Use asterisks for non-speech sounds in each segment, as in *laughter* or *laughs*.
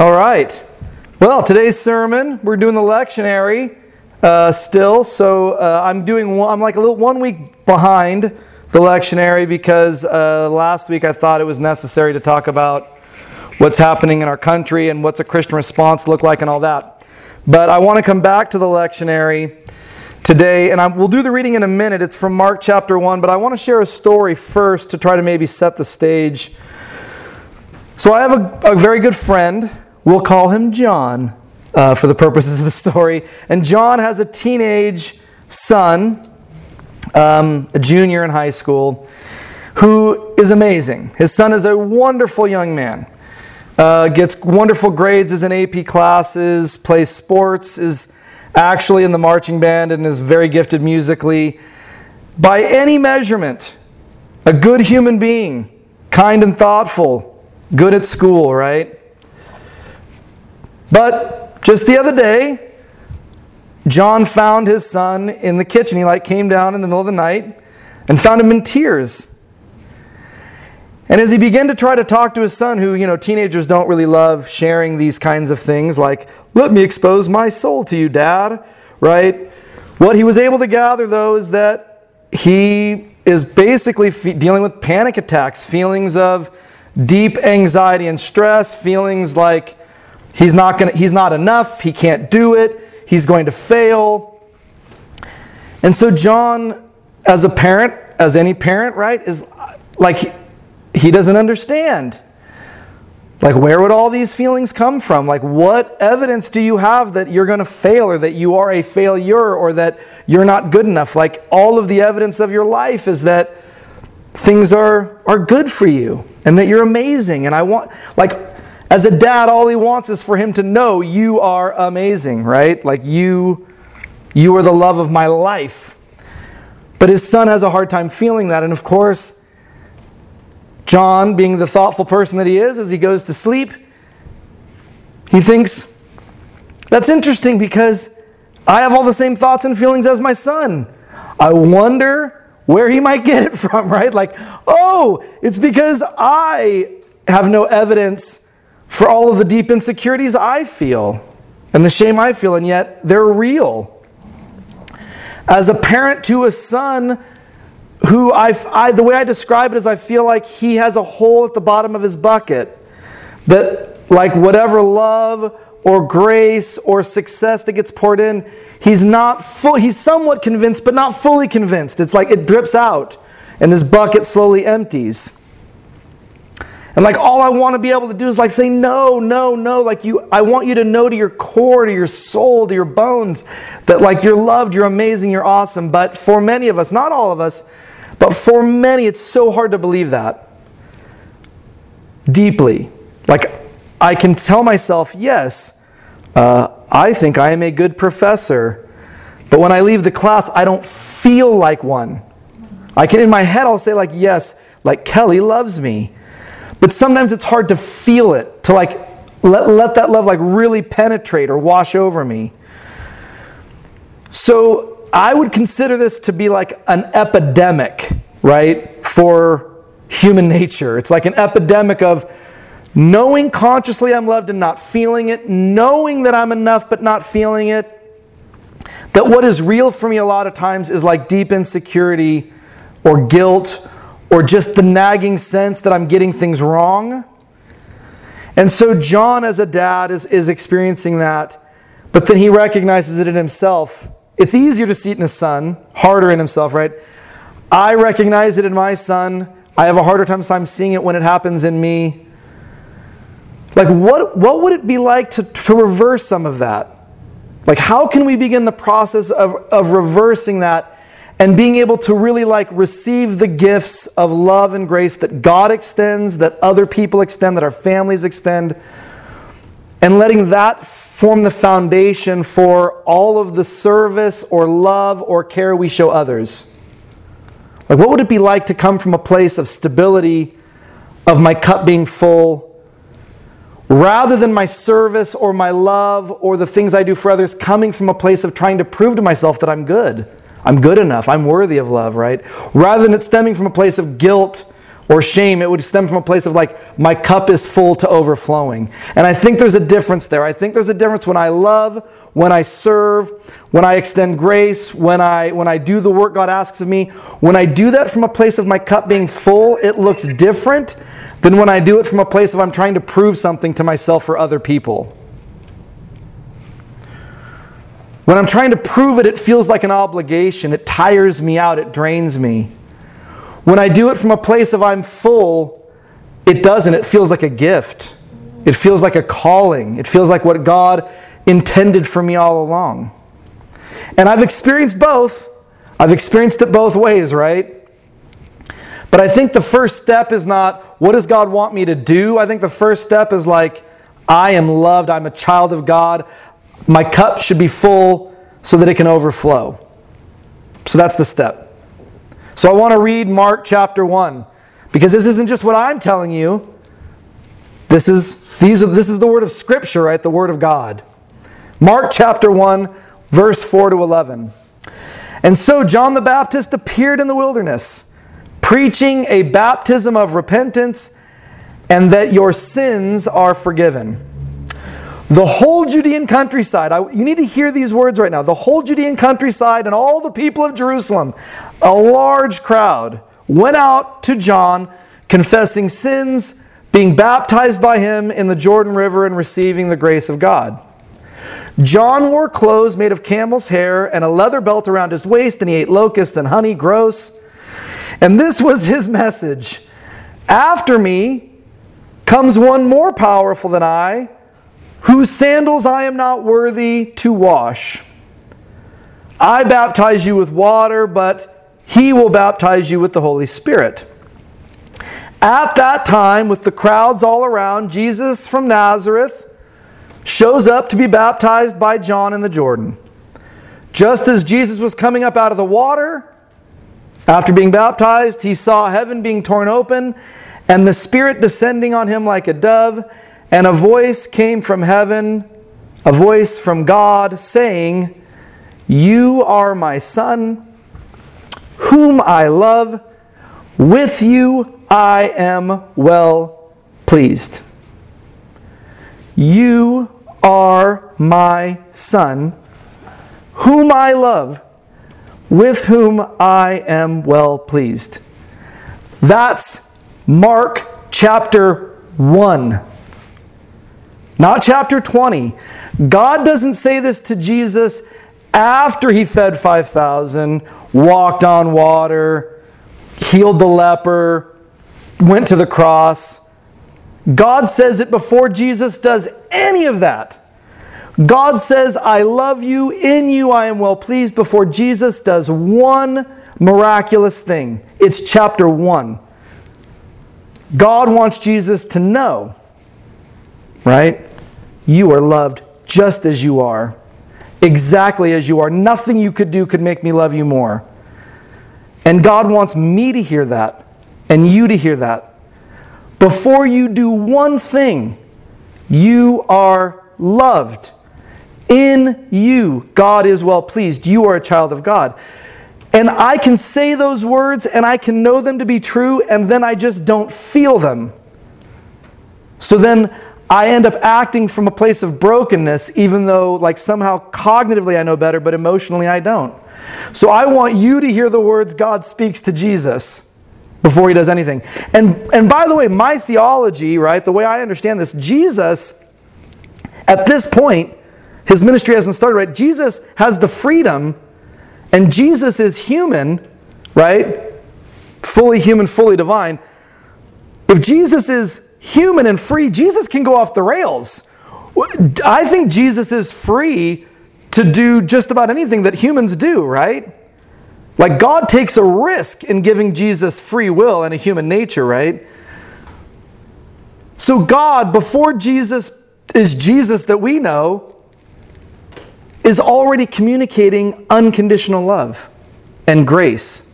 All right. Well, today's sermon, we're doing the lectionary uh, still. So uh, I'm doing one, I'm like a little one week behind the lectionary because uh, last week I thought it was necessary to talk about what's happening in our country and what's a Christian response look like and all that. But I want to come back to the lectionary today, and I, we'll do the reading in a minute. It's from Mark chapter 1, but I want to share a story first to try to maybe set the stage. So I have a, a very good friend We'll call him John uh, for the purposes of the story. And John has a teenage son, um, a junior in high school, who is amazing. His son is a wonderful young man. Uh, gets wonderful grades in AP classes, plays sports, is actually in the marching band, and is very gifted musically. By any measurement, a good human being, kind and thoughtful, good at school, right? But just the other day, John found his son in the kitchen. He like came down in the middle of the night and found him in tears. And as he began to try to talk to his son, who, you know, teenagers don't really love sharing these kinds of things, like, let me expose my soul to you, dad, right? What he was able to gather, though, is that he is basically dealing with panic attacks, feelings of deep anxiety and stress, feelings like He's not, gonna, he's not enough. He can't do it. He's going to fail. And so, John, as a parent, as any parent, right, is like he, he doesn't understand. Like, where would all these feelings come from? Like, what evidence do you have that you're going to fail or that you are a failure or that you're not good enough? Like, all of the evidence of your life is that things are, are good for you and that you're amazing. And I want, like, as a dad, all he wants is for him to know you are amazing, right? Like you you are the love of my life. But his son has a hard time feeling that. And of course, John, being the thoughtful person that he is, as he goes to sleep, he thinks, that's interesting because I have all the same thoughts and feelings as my son. I wonder where he might get it *laughs* from, right? Like, oh, it's because I have no evidence for all of the deep insecurities I feel and the shame I feel, and yet they're real. As a parent to a son, who I, I, the way I describe it is I feel like he has a hole at the bottom of his bucket. That, like, whatever love or grace or success that gets poured in, he's not full, he's somewhat convinced, but not fully convinced. It's like it drips out and his bucket slowly empties. And like all I want to be able to do is like say no, no, no. Like you I want you to know to your core, to your soul, to your bones that like you're loved, you're amazing, you're awesome. But for many of us, not all of us, but for many it's so hard to believe that. Deeply. Like I can tell myself, yes, uh, I think I am a good professor. But when I leave the class, I don't feel like one. I can in my head I'll say like yes, like Kelly loves me. But sometimes it's hard to feel it, to like let, let that love like really penetrate or wash over me. So I would consider this to be like an epidemic, right, for human *laughs* nature. It's like an epidemic of knowing consciously I'm loved and not feeling it, knowing that I'm enough but not feeling it. That what is real for me a lot of times is like deep insecurity or guilt or just the nagging sense that I'm getting things wrong. And so John, as a dad, is, is experiencing that, but then he recognizes it in himself. It's easier to see it in his son, harder in himself, right? I recognize it in my son. I have a harder time seeing it when it happens in me. Like, what, what would it be like to, to reverse some of that? Like, how can we begin the process of, of reversing that and being able to really like receive the gifts of love and grace that God extends, that other people extend, that our families extend, and letting that form the foundation for all of the service or love or care we show others. Like, what would it be like to come from a place of stability, of my cup being full, rather than my service or my love or the things I do for others coming from a place of trying to prove to myself that I'm good? I'm good enough. I'm worthy of love, right? Rather than it stemming from a place of guilt or shame. It would stem from a place of like, my cup is full to overflowing. And I think there's a difference there. I think there's a difference when I love, when I serve, when I extend grace, when I, when I do the work God asks of me. When I do that from a place of my cup being full, it looks different than when I do it from a place of I'm trying to prove something to myself or other people. When I'm trying to prove it, it feels like an obligation. It tires me out, it drains me. When I do it from a place of I'm full, it doesn't. It feels like a gift. It feels like a calling. It feels like what God intended for me all along. And I've experienced both. I've experienced it both ways, right? But I think the first step is not, what does God want me to do? I think the first step is like, I am loved. I'm a child of God. My cup should be full so that it can overflow. So that's the step. So I want to read Mark chapter 1 because this isn't just what I'm telling you. This is these are this is the word of scripture, right? The word of God. Mark chapter 1 verse 4 to 11. And so John the Baptist appeared in the wilderness, preaching a baptism of repentance and that your sins are forgiven the whole Judean countryside, I, you need to hear these words right now. The whole Judean countryside and all the people of Jerusalem, a large crowd, went out to John confessing sins, being baptized by him in the Jordan River, and receiving the grace of God. John wore clothes made of camel's hair and a leather belt around his waist, and he ate locusts and honey, gross. And this was his message After me comes one more powerful than I whose sandals I am not worthy to wash. I baptize you with water, but he will baptize you with the Holy Spirit. At that time, with the crowds all around, Jesus from Nazareth shows up to be baptized by John in the Jordan. Just as Jesus was coming up out of the water, after being baptized, he saw heaven being torn open and the Spirit descending on him like a dove. And a voice came from heaven, a voice from God, saying, You are my Son, whom I love. With you I am well pleased. You are my Son, whom I love, with whom I am well pleased. That's Mark chapter 1. Not chapter 20. God doesn't say this to Jesus after he fed 5,000, walked on water, healed the leper, went to the cross. God says it before Jesus does any of that. God says, I love you, in you I am well pleased, before Jesus does one miraculous thing. It's chapter 1. God wants Jesus to know, right? You are loved just as you are, exactly as you are. Nothing you could do could make me love you more. And God wants me to hear that and you to hear that. Before you do one thing, you are loved. In you, God is well pleased. You are a child of God. And I can say those words and I can know them to be true, and then I just don't feel them. So then I end up acting from a place of brokenness, even though, like, somehow cognitively I know better, but emotionally I don't. So I want you to hear the words God speaks to Jesus before he does anything. And, and by the way, my theology, right, the way I understand this, Jesus, at this point, his ministry hasn't started, right? Jesus has the freedom, and Jesus is human, right? Fully human, fully divine. If Jesus is human and free, Jesus can go off the rails. I think Jesus is free to do just about anything that humans do, right? Like God takes a risk in giving Jesus free will and a human nature, right? So God, before Jesus is Jesus that we know, is already communicating unconditional love and grace.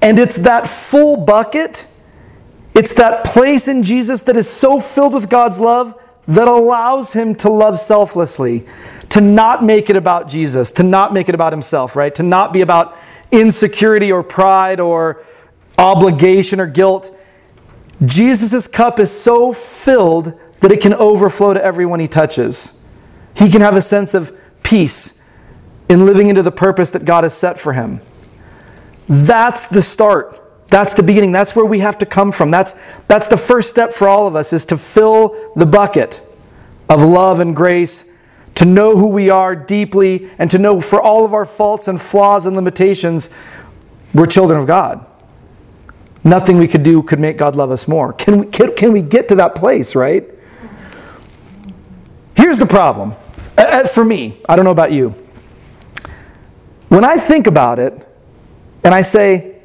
And it's that full bucket it's that place in Jesus that is so filled with God's love that allows him to love selflessly, to not make it about Jesus, to not make it about himself, right? To not be about insecurity or pride or obligation or guilt. Jesus' cup is so filled that it can overflow to everyone he touches. He can have a sense of peace in living into the purpose that God has set for him. That's the start. That's the beginning. That's where we have to come from. That's, that's the first step for all of us is to fill the bucket of love and grace, to know who we are deeply, and to know for all of our faults and flaws and limitations, we're children of God. Nothing we could do could make God love us more. Can we, can, can we get to that place, right? Here's the problem. For me, I don't know about you. When I think about it, and I say,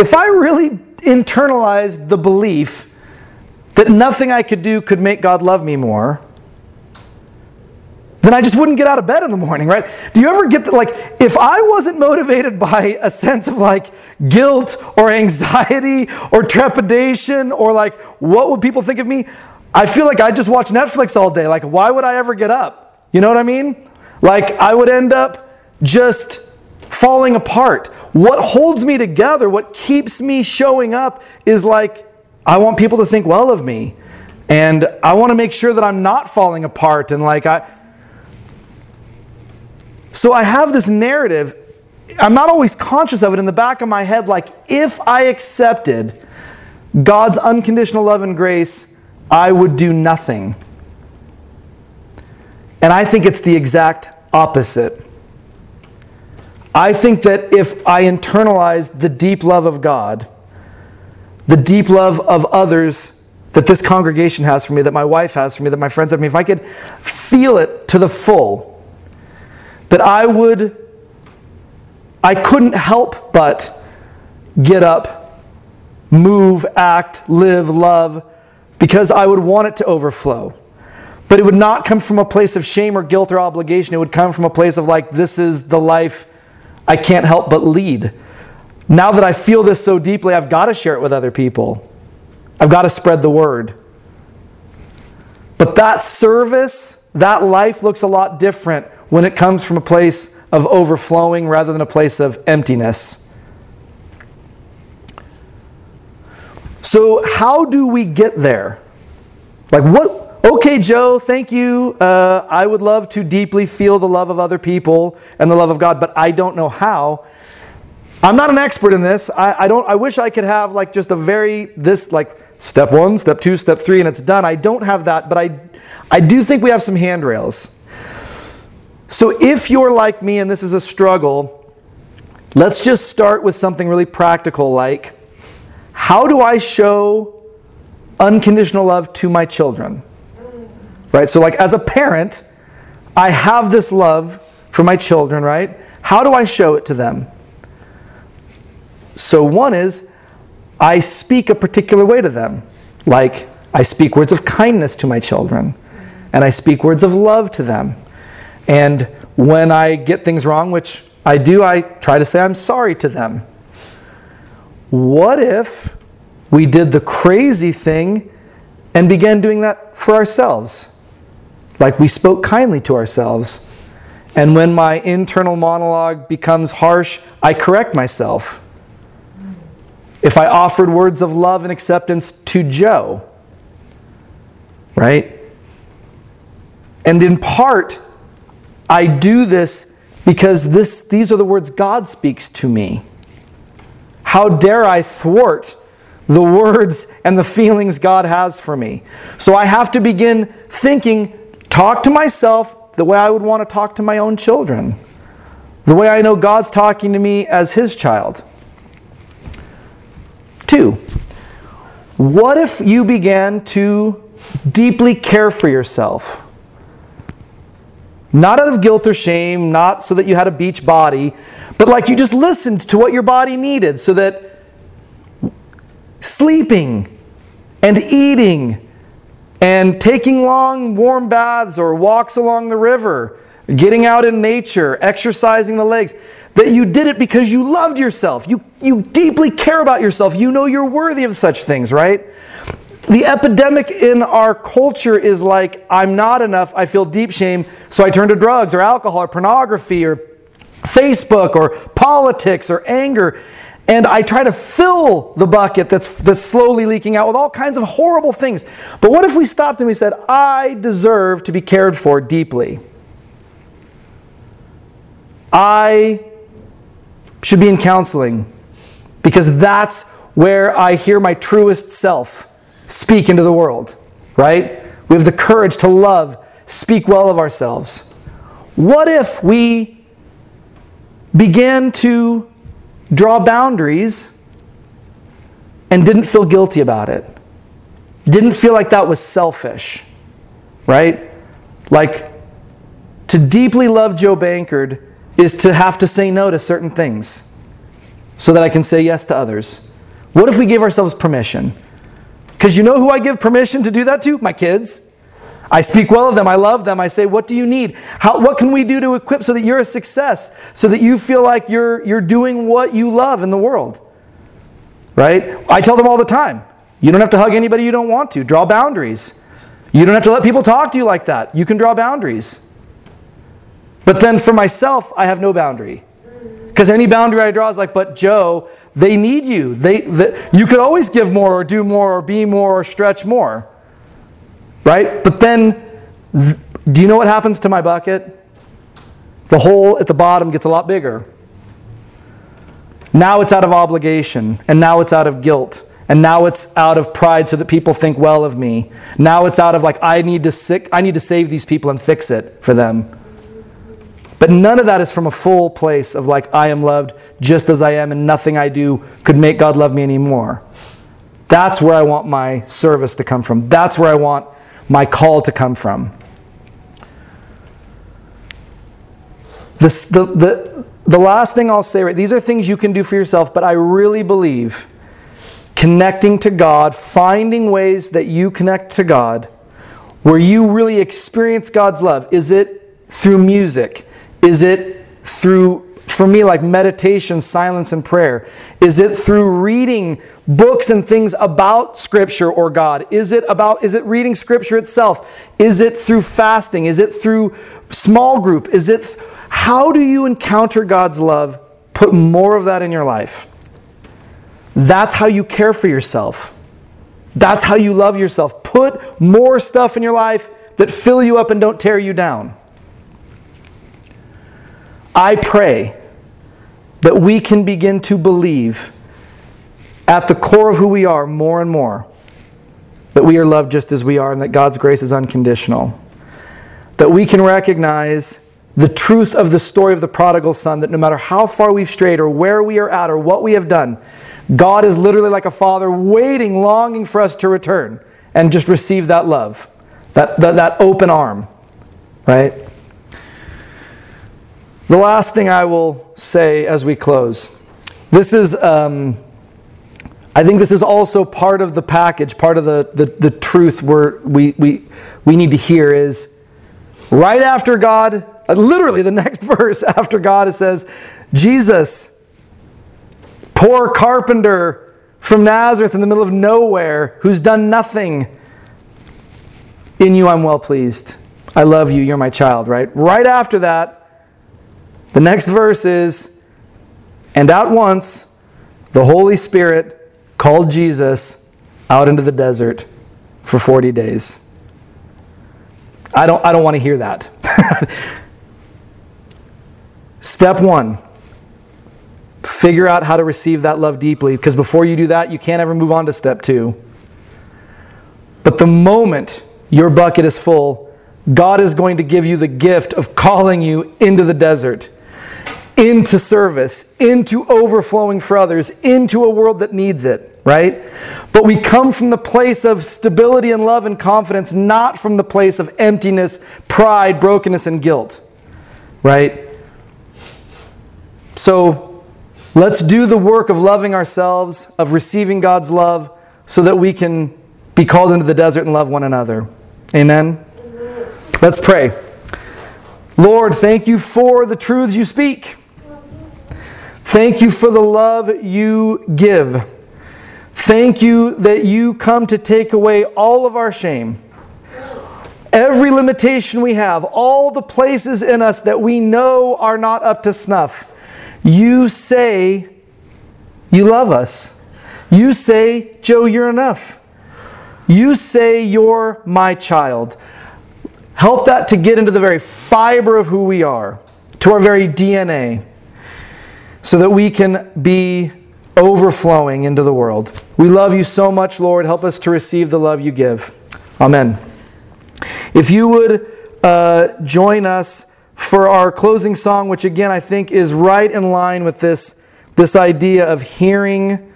if I really internalized the belief that nothing I could do could make God love me more, then I just wouldn't get out of bed in the morning, right? Do you ever get that? like, if I wasn't motivated by a sense of like guilt or anxiety or trepidation or like, what would people think of me? I feel like I just watch Netflix all day. Like, why would I ever get up? You know what I mean? Like, I would end up just falling apart. What holds me together, what keeps me showing up, is like, I want people to think well of me. And I want to make sure that I'm not falling apart. And like, I. So I have this narrative. I'm not always conscious of it in the back of my head. Like, if I accepted God's unconditional love and grace, I would do nothing. And I think it's the exact opposite. I think that if I internalized the deep love of God, the deep love of others that this congregation has for me, that my wife has for me, that my friends have for me, if I could feel it to the full, that I would, I couldn't help but get up, move, act, live, love, because I would want it to overflow. But it would not come from a place of shame or guilt or obligation. It would come from a place of like, this is the life I can't help but lead. Now that I feel this so deeply, I've got to share it with other people. I've got to spread the word. But that service, that life looks a lot different when it comes from a place of overflowing rather than a place of emptiness. So, how do we get there? Like, what, Okay, Joe, thank you. Uh, I would love to deeply feel the love of other people and the love of God, but I don't know how. I'm not an expert in this. I, I don't. I wish I could have like just a very this like step one, step two, step three, and it's done. I don't have that, but I, I do think we have some handrails. So if you're like me and this is a struggle, let's just start with something really practical like how do I show unconditional love to my children? Right? So, like, as a parent, I have this love for my children, right? How do I show it to them? So, one is I speak a particular way to them. Like, I speak words of kindness to my children, and I speak words of love to them. And when I get things wrong, which I do, I try to say I'm sorry to them. What if we did the crazy thing and began doing that for ourselves? Like we spoke kindly to ourselves. And when my internal monologue becomes harsh, I correct myself. If I offered words of love and acceptance to Joe, right? And in part, I do this because this, these are the words God speaks to me. How dare I thwart the words and the feelings God has for me? So I have to begin thinking talk to myself the way I would want to talk to my own children, the way I know God's talking to me as His child. Two, what if you began to deeply care for yourself? Not out of guilt or shame, not so that you had a beach body, but like you just listened to what your body needed so that sleeping and eating and taking long, warm baths or walks along the river, getting out in nature, exercising the legs, that you did it because you loved yourself. You, you deeply care about yourself. You know you're worthy of such things, right? The epidemic in our culture is like, I'm not enough, I feel deep shame, so I turn to drugs or alcohol or pornography or Facebook or politics or anger. And I try to fill the bucket that's, that's slowly leaking out with all kinds of horrible things. But what if we stopped and we said, I deserve to be cared for deeply? I should be in counseling because that's where I hear my truest self speak into the world, right? We have the courage to love, speak well of ourselves. What if we began to draw boundaries and didn't feel guilty about it. Didn't feel like that was selfish, right? Like to deeply love Joe Bankard is to have to say no to certain things so that I can say yes to others. What if we gave ourselves permission? Because you know who I give permission to do that to? My kids. I speak well of them. I love them. I say, What do you need? How, what can we do to equip so that you're a success? So that you feel like you're, you're doing what you love in the world? Right? I tell them all the time you don't have to hug anybody you don't want to. Draw boundaries. You don't have to let people talk to you like that. You can draw boundaries. But then for myself, I have no boundary. Because any boundary I draw is like, but Joe, they need you. They, they, you could always give more or do more or be more or stretch more. Right? But then, do you know what happens to my bucket? The hole at the bottom gets a lot bigger. Now it's out of obligation, and now it's out of guilt, and now it's out of pride so that people think well of me. Now it's out of like I need to sick, I need to save these people and fix it for them. But none of that is from a full place of like I am loved just as I am and nothing I do could make God love me anymore. That's where I want my service to come from. That's where I want my call to come from. This, the, the, the last thing I'll say, right, these are things you can do for yourself, but I really believe connecting to God, finding ways that you connect to God, where you really experience God's love. Is it through music? Is it through for me like meditation, silence, and prayer? Is it through reading books and things about Scripture or God? Is it about is it reading Scripture itself? Is it through fasting? Is it through small group? Is it how do you encounter God's love? Put more of that in your life. That's how you care for yourself. That's how you love yourself. Put more stuff in your life that fill you up and don't tear you down. I pray that we can begin to believe at the core of who we are more and more that we are loved just as we are and that God's grace is unconditional. That we can recognize the truth of the story of the prodigal son that no matter how far we've strayed or where we are at or what we have done, God is literally like a father waiting, longing for us to return and just receive that love, that, that, that open arm, right? The last thing I will say as we close this is, um, I think this is also part of the package, part of the, the, the truth we, we, we need to hear is right after God, uh, literally the *laughs* next verse after God, it says, Jesus, poor carpenter from Nazareth in the middle of nowhere who's done nothing. In you I'm well pleased. I love you. You're my child, right? Right after that, the next verse is, and at once the Holy Spirit called Jesus out into the desert for 40 days. I don't, I don't want to hear that. *laughs* Step one figure out how to receive that love deeply, because before you do that, you can't ever move on to step two. But the moment your bucket is full, God is going to give you the gift of calling you into the desert into service, into overflowing for others, into a world that needs it, right? But we come from the place of stability and love and confidence, not from the place of emptiness, pride, brokenness, and guilt, right? So let's do the work of loving ourselves, of receiving God's love, so that we can be called into the desert and love one another. Amen? Let's pray. Lord, thank you for the truths you speak. Thank you for the love you give. Thank you that you come to take away all of our shame. Every limitation we have, all the places in us that we know are not up to snuff, you say you love us. You say, Joe, you're enough. You say you're my child. Help that to get into the very fiber of who we are, to our very DNA, so that we can be overflowing into the world. We love you so much, Lord. Help us to receive the love you give. Amen. If you would uh, join us for our closing song, which again I think is right in line with this, this idea of hearing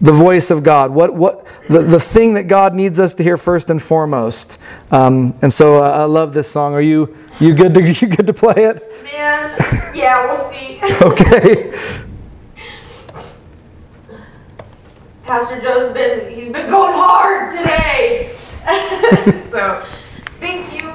the voice of God, what, what, the, the thing that God needs us to hear first and foremost. Um, and so uh, I love this song. Are you, you, good to, *laughs* you good to play it? Man, yeah, we'll see. *laughs* *laughs* okay. Pastor Joe's been, he's been going hard today. so, thank you.